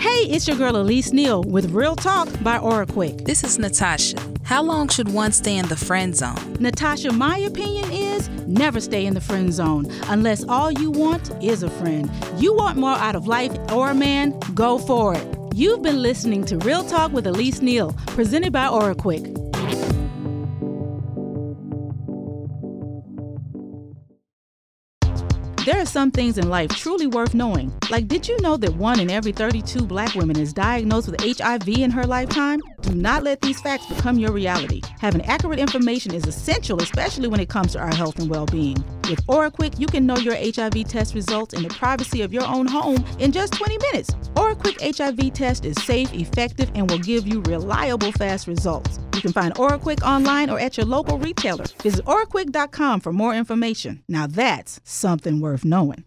Hey, it's your girl Elise Neal with Real Talk by OraQuick. This is Natasha. How long should one stay in the friend zone? Natasha, my opinion is never stay in the friend zone unless all you want is a friend. You want more out of life or a man? Go for it. You've been listening to Real Talk with Elise Neal, presented by OraQuick. There are some things in life truly worth knowing. Like, did you know that one in every 32 black women is diagnosed with HIV in her lifetime? Do not let these facts become your reality. Having accurate information is essential, especially when it comes to our health and well being. With OraQuick, you can know your HIV test results in the privacy of your own home in just 20 minutes. OraQuick HIV test is safe, effective, and will give you reliable, fast results. You can find OraQuick online or at your local retailer. Visit oraquick.com for more information. Now that's something worth knowing.